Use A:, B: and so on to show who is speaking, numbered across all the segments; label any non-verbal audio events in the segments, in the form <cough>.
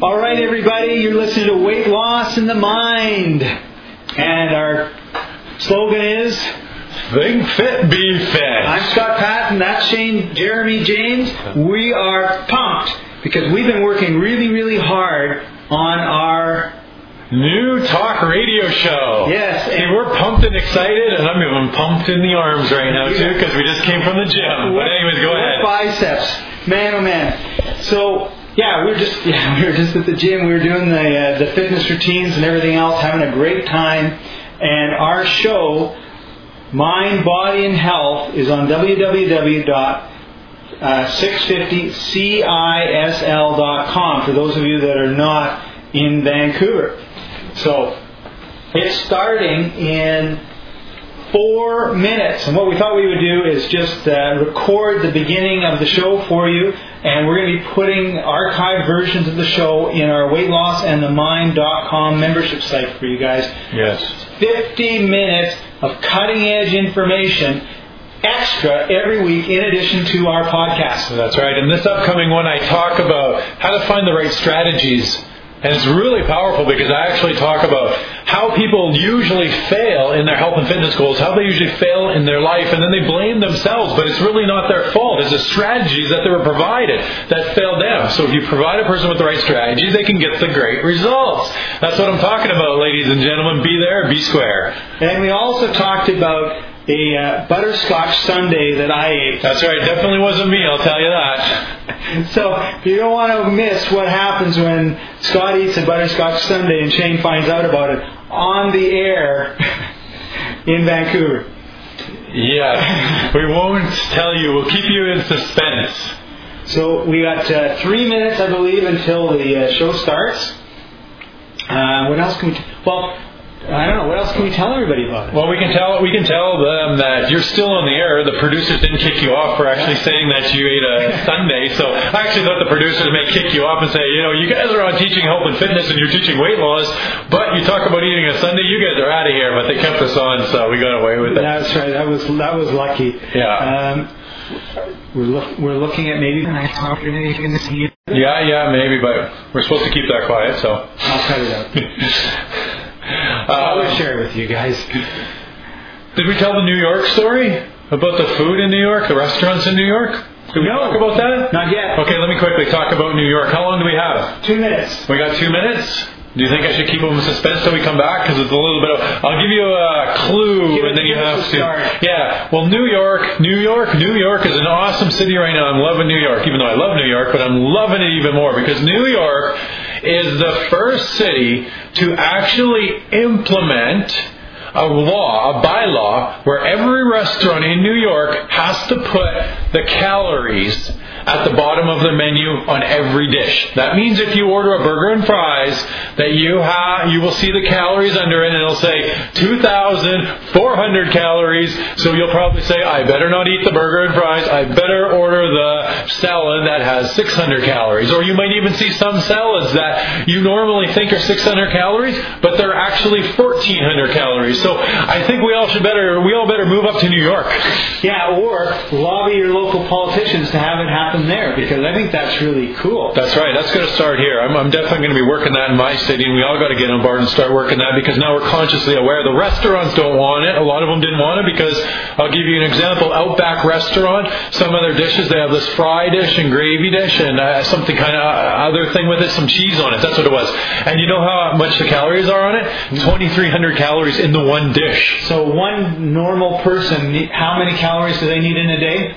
A: All right, everybody, you're listening to Weight Loss in the Mind. And our slogan is
B: Think fit, be fit.
A: I'm Scott Patton, that's Shane Jeremy James. We are pumped because we've been working really, really hard on our
B: New talk radio show.
A: Yes,
B: See,
A: and-
B: we're pumped and excited, and I'm even pumped in the arms right now too because we just came from the gym. But anyways, go ahead.
A: Biceps, man, oh man. So yeah, we were just <laughs> yeah, we were just at the gym. We were doing the uh, the fitness routines and everything else, having a great time. And our show, Mind, Body, and Health, is on www.650cisl.com for those of you that are not in Vancouver. So it's starting in four minutes. And what we thought we would do is just uh, record the beginning of the show for you, and we're going to be putting archived versions of the show in our weightlossandthemind.com membership site for you guys.
B: Yes.
A: 50 minutes of cutting edge information extra every week in addition to our podcast.
B: That's right. And this upcoming one, I talk about how to find the right strategies. And it's really powerful because I actually talk about how people usually fail in their health and fitness goals, how they usually fail in their life, and then they blame themselves, but it's really not their fault. It's the strategies that they were provided that failed them. So if you provide a person with the right strategies, they can get the great results. That's what I'm talking about, ladies and gentlemen. Be there, be square.
A: And we also talked about a uh, butterscotch sundae that I ate.
B: That's right. Definitely wasn't me, I'll tell you that. <laughs>
A: So you don't want to miss what happens when Scott eats a butterscotch sundae and Shane finds out about it on the air <laughs> in Vancouver.
B: Yes. We won't tell you. We'll keep you in suspense.
A: So we got uh, three minutes, I believe, until the uh, show starts. Uh, what else can we? T- well, I don't know. What else can we tell everybody about it?
B: Well, we can tell we can tell them that you're still on the air. The producers didn't kick you off for actually saying that you ate a <laughs> sundae. So I actually thought the producers may kick you off and say, you know, you guys are on teaching health and fitness and you're teaching weight loss, but you talk about eating a sundae. You guys are out of here. But they kept us on, so we got away with it.
A: That's right. That was that was lucky.
B: Yeah.
A: Um, we're look, we're looking at maybe.
B: Yeah, yeah, maybe, but we're supposed to keep that quiet. So.
A: I'll cut it out. <laughs> I'll
B: Uh,
A: share it with you guys.
B: did we tell the New York story about the food in New York, the restaurants in New York? Did we
A: No.
B: talk about that?
A: Not yet.
B: Okay, let me quickly talk about New York. How long do we have?
A: Two minutes.
B: We got two minutes. Do you think I should keep them in suspense till we come back? Because it's a little bit of. I'll give you a clue,
A: Give
B: and then you have to.
A: start.
B: Yeah. Well, New York, New York, New York is an awesome city right now. I'm loving New York, even though I love New York, but I'm loving it even more because New York is the first city to actually implement a law, a bylaw, where every restaurant in New York has to put the calories at the bottom of the menu on every dish. That means if you order a burger and fries, that you have, you will see the calories under it, and it'll say 2,400 calories. So you'll probably say, "I better not eat the burger and fries. I better order the salad that has 600 calories." Or you might even see some salads that you normally think are 600 calories, but they're actually 1,400 calories. So I think we all should better, we all better move up to New York.
A: Yeah, or lobby your local politicians to have it happen there because I think that's really cool.
B: That's right. That's going to start here. I'm, I'm definitely going to be working that in my city, and we all got to get on board and start working that because now we're consciously aware. The restaurants don't want it. A lot of them didn't want it because I'll give you an example. Outback Restaurant, some of their dishes, they have this fry dish and gravy dish and uh, something kind of other thing with it, some cheese on it. That's what it was. And you know how much the calories are on it? 2,300 calories in the one dish.
A: So one normal person, how many calories do they need in a day?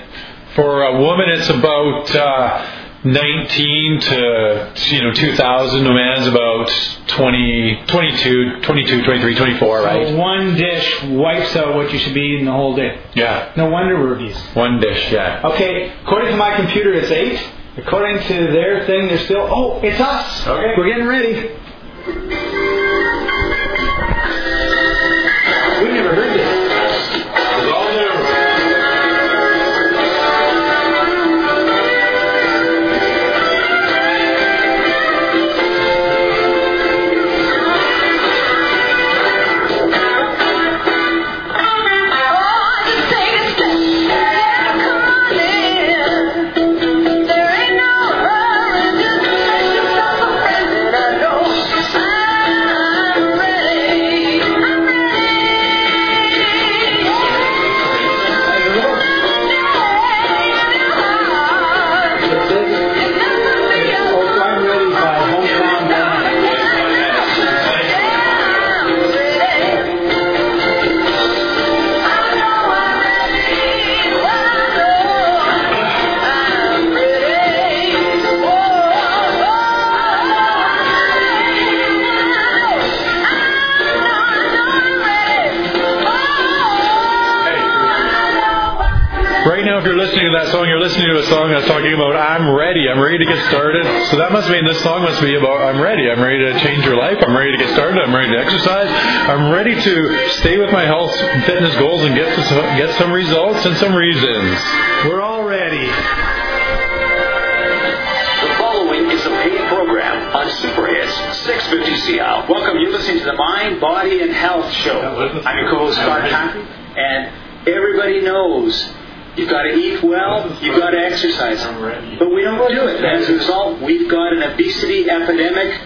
B: For a woman, it's about uh, 19 to you know 2,000. A man's about 20, 22, 22, 23, 24,
A: So
B: right?
A: one dish wipes out what you should be eating the whole day.
B: Yeah,
A: No wonder we're obese.
B: one dish. Yeah.
A: Okay, according to my computer, it's eight. According to their thing, they're still. Oh, it's us.
B: Okay.
A: We're getting ready.
B: Listening to a song that's talking about I'm ready. I'm ready to get started. So that must mean this song must be about I'm ready. I'm ready to change your life. I'm ready to get started. I'm ready to exercise. I'm ready to stay with my health and fitness goals and get some, get some results and some reasons.
A: We're all ready.
C: The following is a paid program on Super Hits 650 CISL. Welcome. You're listening to the Mind, Body, and Health Show. I'm your co-host Scott Patrick, and everybody knows you've got to eat well, you've got to exercise, but we don't do it. As a result, we've got an obesity epidemic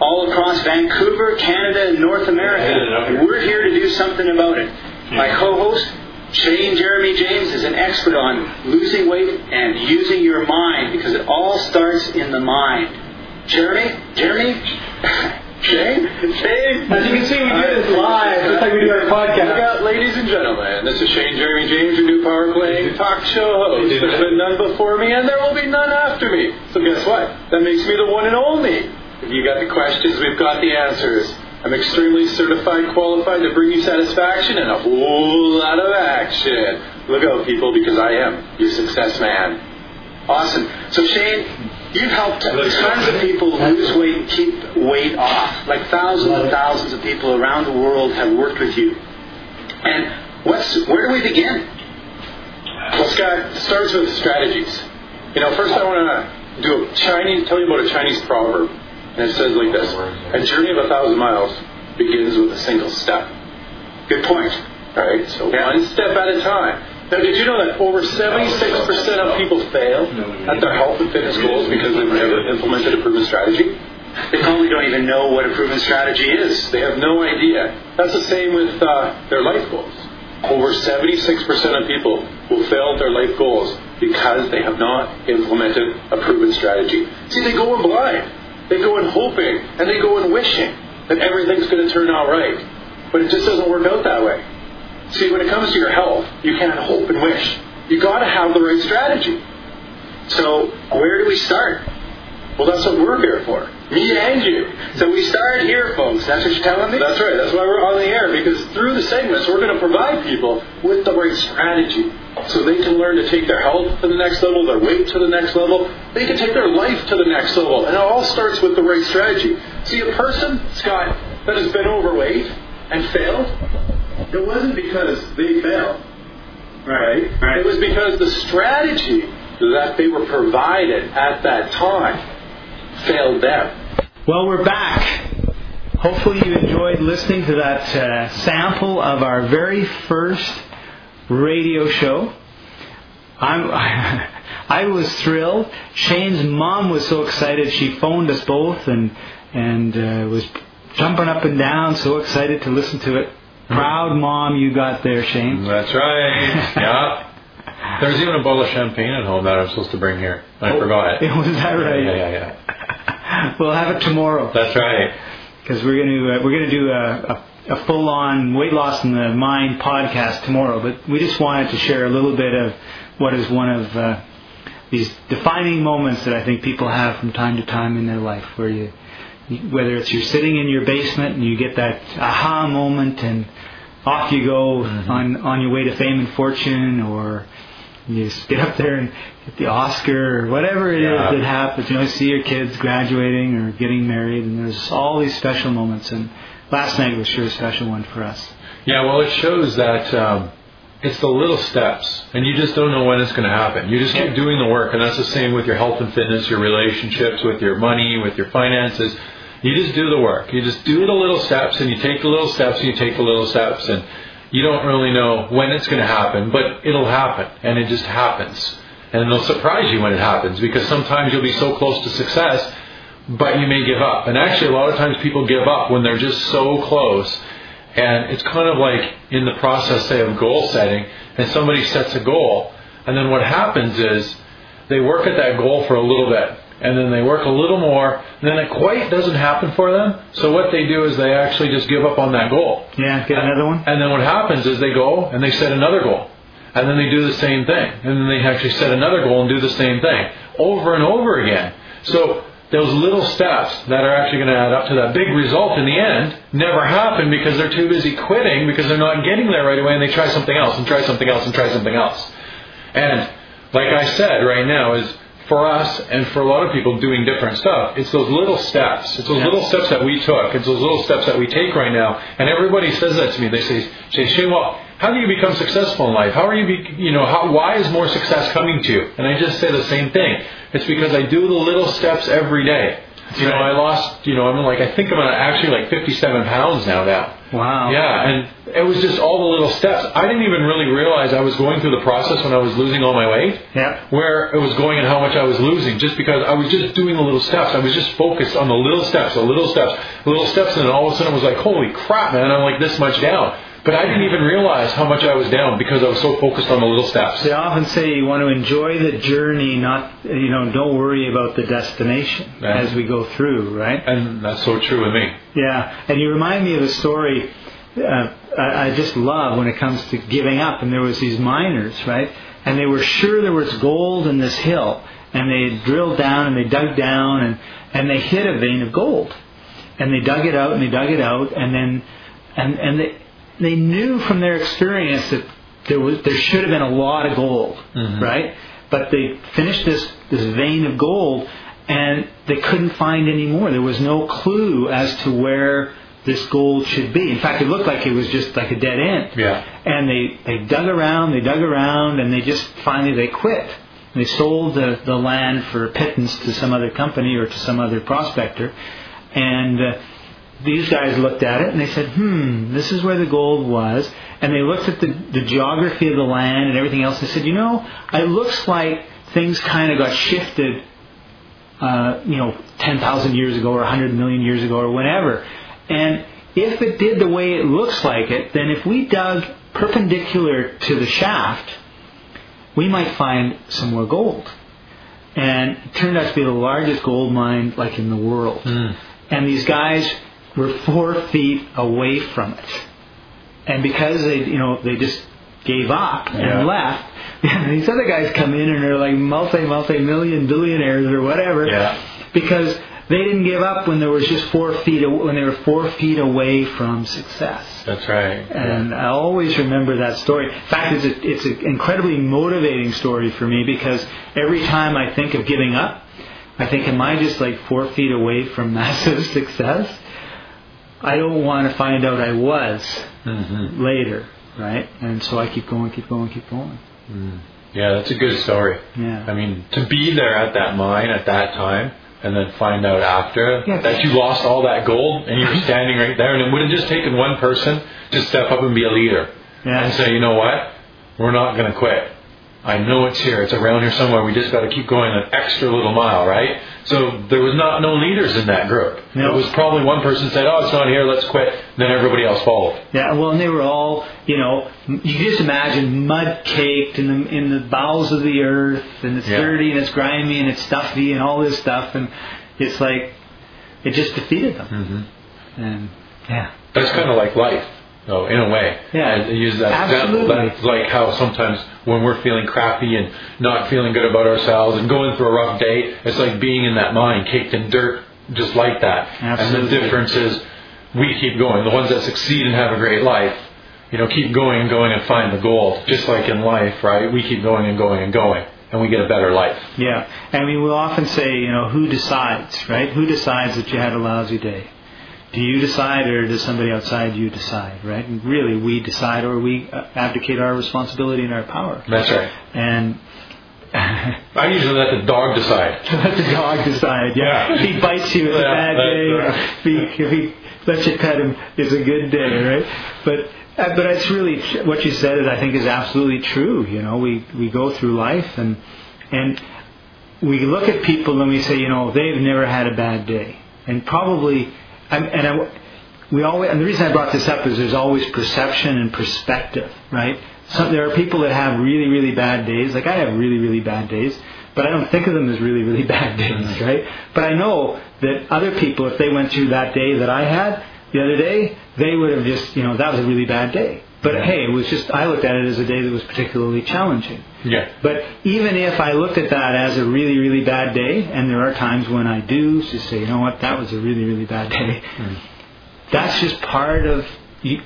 C: all across Vancouver, Canada, and North America. We're here to do something about it. My co-host Shane Jeremy James is an expert on losing weight and using your mind because it all starts in the mind. Jeremy? Jeremy? <laughs> Shane? Shane?
A: As you can see, we do this live, just like we do our
C: Look
A: podcast.
C: out, ladies and gentlemen. This is Shane Jeremy James, your new power playing talk show host. There's been none before me, and there will be none after me. So guess what? That makes me the one and only. If you got the questions, we've got the answers. I'm extremely certified, qualified to bring you satisfaction and a whole lot of action. Look out, people, because I am your success man. Awesome. So Shane, you've helped tons of people lose weight and keep weight off. Like thousands and thousands of people around the world have worked with you. And what's where do we begin? Well, Scott, it starts with strategies. You know, first I want to do a Chinese, tell you about a Chinese proverb, and it says like this: "A journey of a thousand miles begins with a single step." Good point. All right, so one step at a time. Now, did you know that over 76% of people fail at their health and fitness goals because they've never implemented a proven strategy? They probably don't even know what a proven strategy is. They have no idea. That's the same with uh, their life goals. Over 76% of people will fail at their life goals because they have not implemented a proven strategy. See, they go in blind. They go in hoping and they go in wishing that everything's going to turn out right. But it just doesn't work out that way. See, when it comes to your health, you can't hope and wish. You got to have the right strategy. So, where do we start? Well, that's what we're here for. Me and you. So we start here, folks. That's what you're telling me? That's right. That's why we're on the air. Because through the segments, we're going to provide people with the right strategy. So they can learn to take their health to the next level, their weight to the next level. They can take their life to the next level. And it all starts with the right strategy. See, a person, Scott, that has been overweight and failed, it wasn't because they failed. Right? right. It was because the strategy that they were provided at that time failed them.
A: Well, we're back. Hopefully, you enjoyed listening to that uh, sample of our very first radio show. I'm, <laughs> I was thrilled. Shane's mom was so excited. She phoned us both and and uh, was jumping up and down, so excited to listen to it. Proud mom you got there, Shane.
B: That's right. <laughs> Yeah. There's even a bottle of champagne at home that I'm supposed to bring here. I forgot it. <laughs>
A: Was that right?
B: Yeah, yeah, yeah. <laughs>
A: We'll have it tomorrow.
B: That's right.
A: because we're going to uh, we're going to do a, a, a full on weight loss in the mind podcast tomorrow. But we just wanted to share a little bit of what is one of uh, these defining moments that I think people have from time to time in their life, where you whether it's you're sitting in your basement and you get that aha moment and off you go on on your way to fame and fortune, or you just get up there and get the Oscar or whatever it is
B: Yeah.
A: that happens. You know, see your kids graduating or getting married, and there's all these special moments. And last night was sure a special one for us.
B: Yeah, well, it shows that um, it's the little steps, and you just don't know when it's going to happen. You just keep doing the work, and that's the same with your health and fitness, your relationships, with your money, with your finances. You just do the work. You just do the little steps, and you take the little steps, and you take the little steps, and you don't really know when it's going to happen, but it'll happen, and it just happens. And it'll surprise you when it happens, because sometimes you'll be so close to success, but you may give up. And actually, a lot of times people give up when they're just so close. And it's kind of like in the process, say, of goal setting, and somebody sets a goal, and then what happens is they work at that goal for a little bit, and then they work a little more, and then it quite doesn't happen for them. So what they do is they actually just give up on that goal.
A: Yeah, get another one.
B: And then what happens is they go and they set another goal. And then they do the same thing. And then they actually set another goal and do the same thing over and over again. So those little steps that are actually going to add up to that big result in the end never happen because they're too busy quitting because they're not getting there right away and they try something else and try something else and try something else. And like I said, right now is for us and for a lot of people doing different stuff. It's those little steps. It's those
A: Yeah.
B: little steps that we took. It's those little steps that we take right now. And everybody says that to me. They say, say Shane, well, how do you become successful in life? How are you, be, you know, how, why is more success coming to you? And I just say the same thing. It's because I do the little steps every day. You know. I lost, you know, I'm like, I think I'm actually like 57 pounds now now.
A: Wow.
B: Yeah, and it was just all the little steps. I didn't even really realize I was going through the process when I was losing all my weight.
A: Yeah.
B: Where it was going and how much I was losing, just because I was just doing the little steps. I was just focused on the little steps, the little steps, the little steps, and then all of a sudden it was like, holy crap, man, I'm like this much down. But I didn't even realize how much I was down because I was so focused on the little steps.
A: They often say you want to enjoy the journey, not you know, don't worry about the destination
B: Yeah.
A: as we go through, right?
B: And that's so true with me.
A: Yeah, and you remind me of a story uh, I, I just love when it comes to giving up. And there was these miners, right? And they were sure there was gold in this hill, and they drilled down and they dug down and and they hit a vein of gold, and they dug it out and they dug it out, and then and and they they knew from their experience that there was there should have been a lot of gold, right? But they finished this this vein of gold, and they couldn't find any more. There was no clue as to where this gold should be. In fact, it looked like it was just like a dead end.
B: Yeah.
A: And they they dug around, they dug around, and they just finally they quit. They sold the, the land for a pittance to some other company or to some other prospector, and. Uh, these guys looked at it and they said, hmm, this is where the gold was. And they looked at the, the geography of the land and everything else. They said, you know, it looks like things kind of got shifted, uh, you know, 10,000 years ago or 100 million years ago or whenever. And if it did the way it looks like it, then if we dug perpendicular to the shaft, we might find some more gold. And it turned out to be the largest gold mine like in the world. And these guys were four feet away from it. And because they, you know, they just gave up
B: Yeah.
A: and left, <laughs> these other guys come in and they're like multi, multi million billionaires or whatever.
B: Yeah.
A: Because they didn't give up when there was just four feet, when they were four feet away from success.
B: That's right.
A: And I always remember that story. In fact, it's, a, it's an incredibly motivating story for me because every time I think of giving up, I think, am I just like four feet away from <laughs> massive success? I don't want to find out I was
B: hmm
A: later, right? And so I keep going, keep going, keep going.
B: Yeah, that's a good story.
A: Yeah.
B: I mean, to be there at that mine at that time and then find out after
A: Yeah.
B: that you lost all that gold and you were <laughs> standing right there and it would have just taken one person to step up and be a leader
A: Yeah.
B: and say, you know what, we're not going to quit. I know it's here. It's around here somewhere. We just got to keep going an extra little mile, right? So there was not no leaders in that group.
A: No.
B: It was probably one person said, "Oh, it's not here. Let's quit." Then everybody else followed.
A: Yeah, well, and they were all, you know, you just imagine mud caked in the in the bowels of the earth, and it's
B: Yeah.
A: dirty and it's grimy and it's stuffy and all this stuff, and it's like it just defeated them.
B: Mm-hmm.
A: And yeah,
B: That's kind of like life, though, in a way.
A: Yeah.
B: I use that
A: Absolutely.
B: example. That's like how sometimes when we're feeling crappy and not feeling good about ourselves and going through a rough day, it's like being in that mine caked in dirt, just like that. And the difference is we keep going. The ones that succeed and have a great life, you know, keep going and going and find the goal. Just like in life, right? We keep going and going and going. And we get a better life.
A: yeah. I mean, we'll often say, you know, who decides, right? Who decides that you had a lousy day? Do you decide, or does somebody outside you decide, right? And really, we decide, or we uh, abdicate our responsibility and our power.
B: That's right.
A: And <laughs>
B: I usually let the dog decide. <laughs>
A: Let the dog decide. Yeah.
B: Yeah.
A: If he bites you, it's a bad day.
B: right.
A: If he, if he lets you pet him, it's a good day, right? But uh, but it's really what you said. Is I think is absolutely true. You know, we we go through life and and we look at people and we say, you know, they've never had a bad day, and probably, I'm- and I, we always. And the reason I brought this up is there's always perception and perspective, right? There are people that have really really bad days. Like I have really really bad days. But I don't think of them as really, really <laughs> bad days, right? But I know that other people, if they went through that day that I had the other day, they would have just, you know, that was a really bad day. But hey, it was just, I looked at it as a day that was particularly challenging.
B: Yeah.
A: But even if I looked at that as a really, really bad day, and there are times when I do just say, you know what, that was a really, really bad day, mm. that's just part of,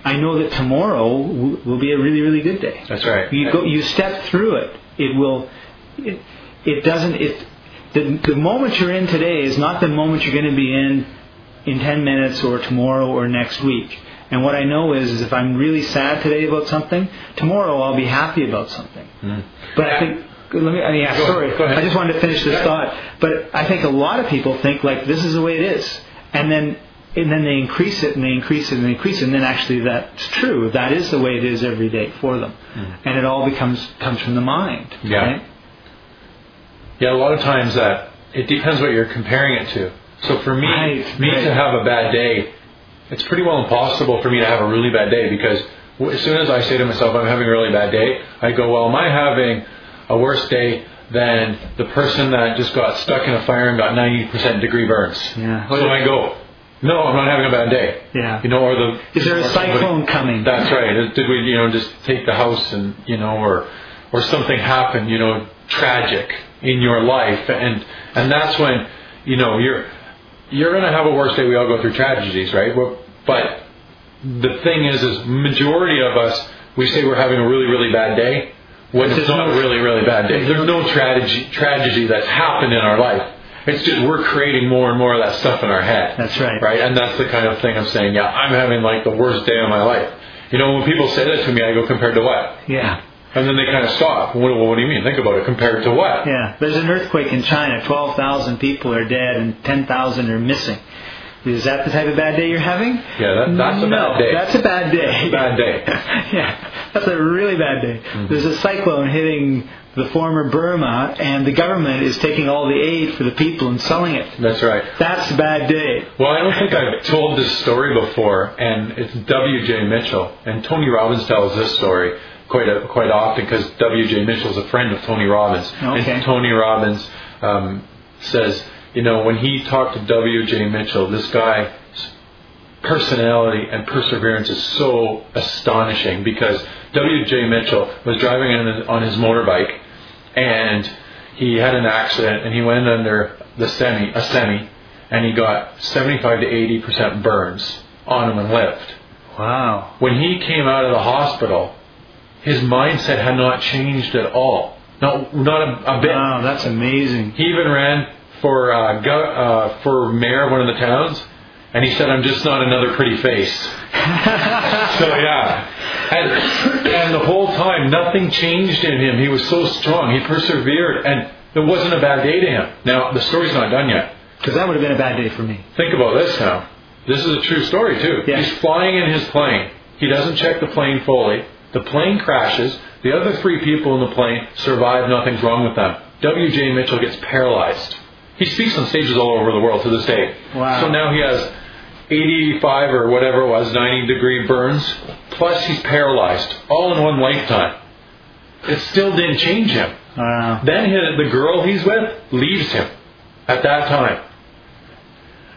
A: I know that tomorrow will be a really, really good day.
B: That's right.
A: You go, you step through it, it will. It, it doesn't. It the, the moment you're in today is not the moment you're going to be in in 10 minutes or tomorrow or next week. And what I know is, is if I'm really sad today about something, tomorrow I'll be happy about something.
B: Mm.
A: But I think let me. I mean, yeah,
B: Go-
A: sorry.
B: go.
A: I just wanted to finish this thought. But I think a lot of people think like this is the way it is, and then and then they increase it and they increase it and they increase it, and then actually that's true. That is the way it is every day for them, and it all becomes comes from the mind.
B: Yeah.
A: Right?
B: Yeah, a lot of times that it depends what you're comparing it to. So for me,
A: Right,
B: me
A: right.
B: to have a bad day, it's pretty well impossible for me to have a really bad day because as soon as I say to myself I'm having a really bad day, I go, well, am I having a worse day than the person that just got stuck in a fire and got 90% degree burns?
A: Yeah.
B: So I go, no, I'm not having a bad day.
A: Yeah.
B: You know, or the
A: Is there a
B: or somebody-
A: cyclone coming?
B: That's right. Did we, you know, just take the house and you know, or or something happened, you know, tragic in your life, and and that's when you know you're you're going to have a worse day. We all go through tragedies, right? But the thing is, is majority of us we say we're having a really really bad day when it's not
A: no-
B: really really bad day. There's no tragedy tragedy that's happened in our life. It's just we're creating more and more of that stuff in our head.
A: That's right.
B: Right? And that's the kind of thing I'm saying, yeah, I'm having like the worst day of my life. You know, when people say that to me, I go, compared to what?
A: Yeah.
B: And then they kind of stop. What, what do you mean? Think about it. Compared to what?
A: Yeah. There's an earthquake in China. 12,000 people are dead and 10,000 are missing. Is that the type of bad day you're having?
B: Yeah, that, that's a
A: no,
B: bad day.
A: That's a bad day.
B: Bad <laughs> day.
A: yeah, that's a really bad day.
B: Mm-hmm.
A: There's a cyclone hitting the former Burma, and the government is taking all the aid for the people and selling it.
B: That's right.
A: That's a bad day.
B: Well, I don't think I've told this story before, and it's W.J. Mitchell, and Tony Robbins tells this story quite a, quite often because W.J. Mitchell's a friend of Tony Robbins,
A: Okay.
B: and Tony Robbins um, says, you know, when he talked to W.J. Mitchell, this guy's personality and perseverance is so astonishing because W.J. Mitchell was driving on his, on his motorbike, and he had an accident, and he went under the semi, a semi, and he got 75 to 80 percent burns on him and lived.
A: Wow.
B: When he came out of the hospital, his mindset had not changed at all. No, not a, a bit.
A: Wow, that's amazing.
B: He even ran for uh, go, uh, for mayor of one of the towns, and he said, "I'm just not another pretty face." <laughs> so yeah, and and the whole time nothing changed in him. He was so strong. He persevered, and it wasn't a bad day to him. Now the story's not done yet.
A: Because that would have been a bad day for me.
B: Think about this now. This is a true story too.
A: Yeah.
B: He's flying in his plane. He doesn't check the plane fully. The plane crashes. The other three people in the plane survive. Nothing's wrong with them. W.J. Mitchell gets paralyzed. He speaks on stages all over the world to this day.
A: Wow.
B: So now he has 85 or whatever it was, 90 degree burns. Plus he's paralyzed, all in one lifetime. It still didn't change him.
A: Wow.
B: Then his, the girl he's with leaves him at that time.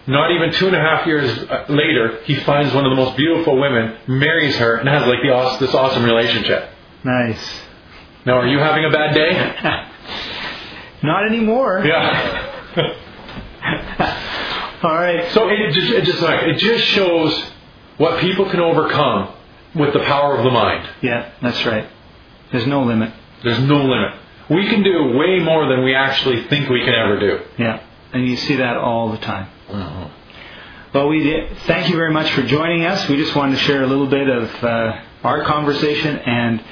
B: Not even two and a half years uh, later, he finds one of the most beautiful women, marries her, and has like the this awesome relationship.
A: Nice.
B: Now, are you having a bad day? <laughs>
A: Not anymore.
B: Yeah. <laughs>
A: All right.
B: so it just, it just like it just shows what people can overcome with the power of the mind.
A: Yeah, that's right. There's no limit.
B: There's no limit. We can do way more than we actually think we can ever do.
A: Yeah, and you see that all the time. Well, we did, thank you very much for joining us. We just wanted to share a little bit of uh, our conversation and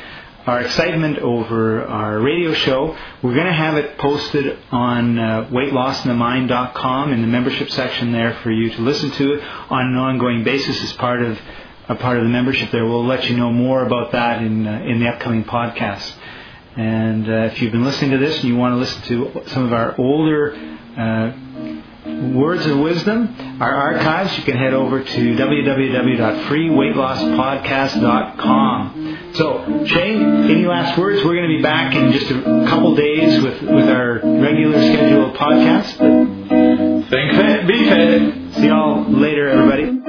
A: our excitement over our radio show. We're going to have it posted on uh, weightlossinthemind.com in the membership section there for you to listen to it on an ongoing basis as part of a part of the membership there. We'll let you know more about that in uh, in the upcoming podcast. And uh, if you've been listening to this and you want to listen to some of our older uh, words of wisdom, our archives, you can head over to www.freeweightlosspodcast.com. So, Shane, any last words? We're going to be back in just a couple days with, with our regular scheduled podcast.
B: Think fit, be fit.
A: see y'all later, everybody.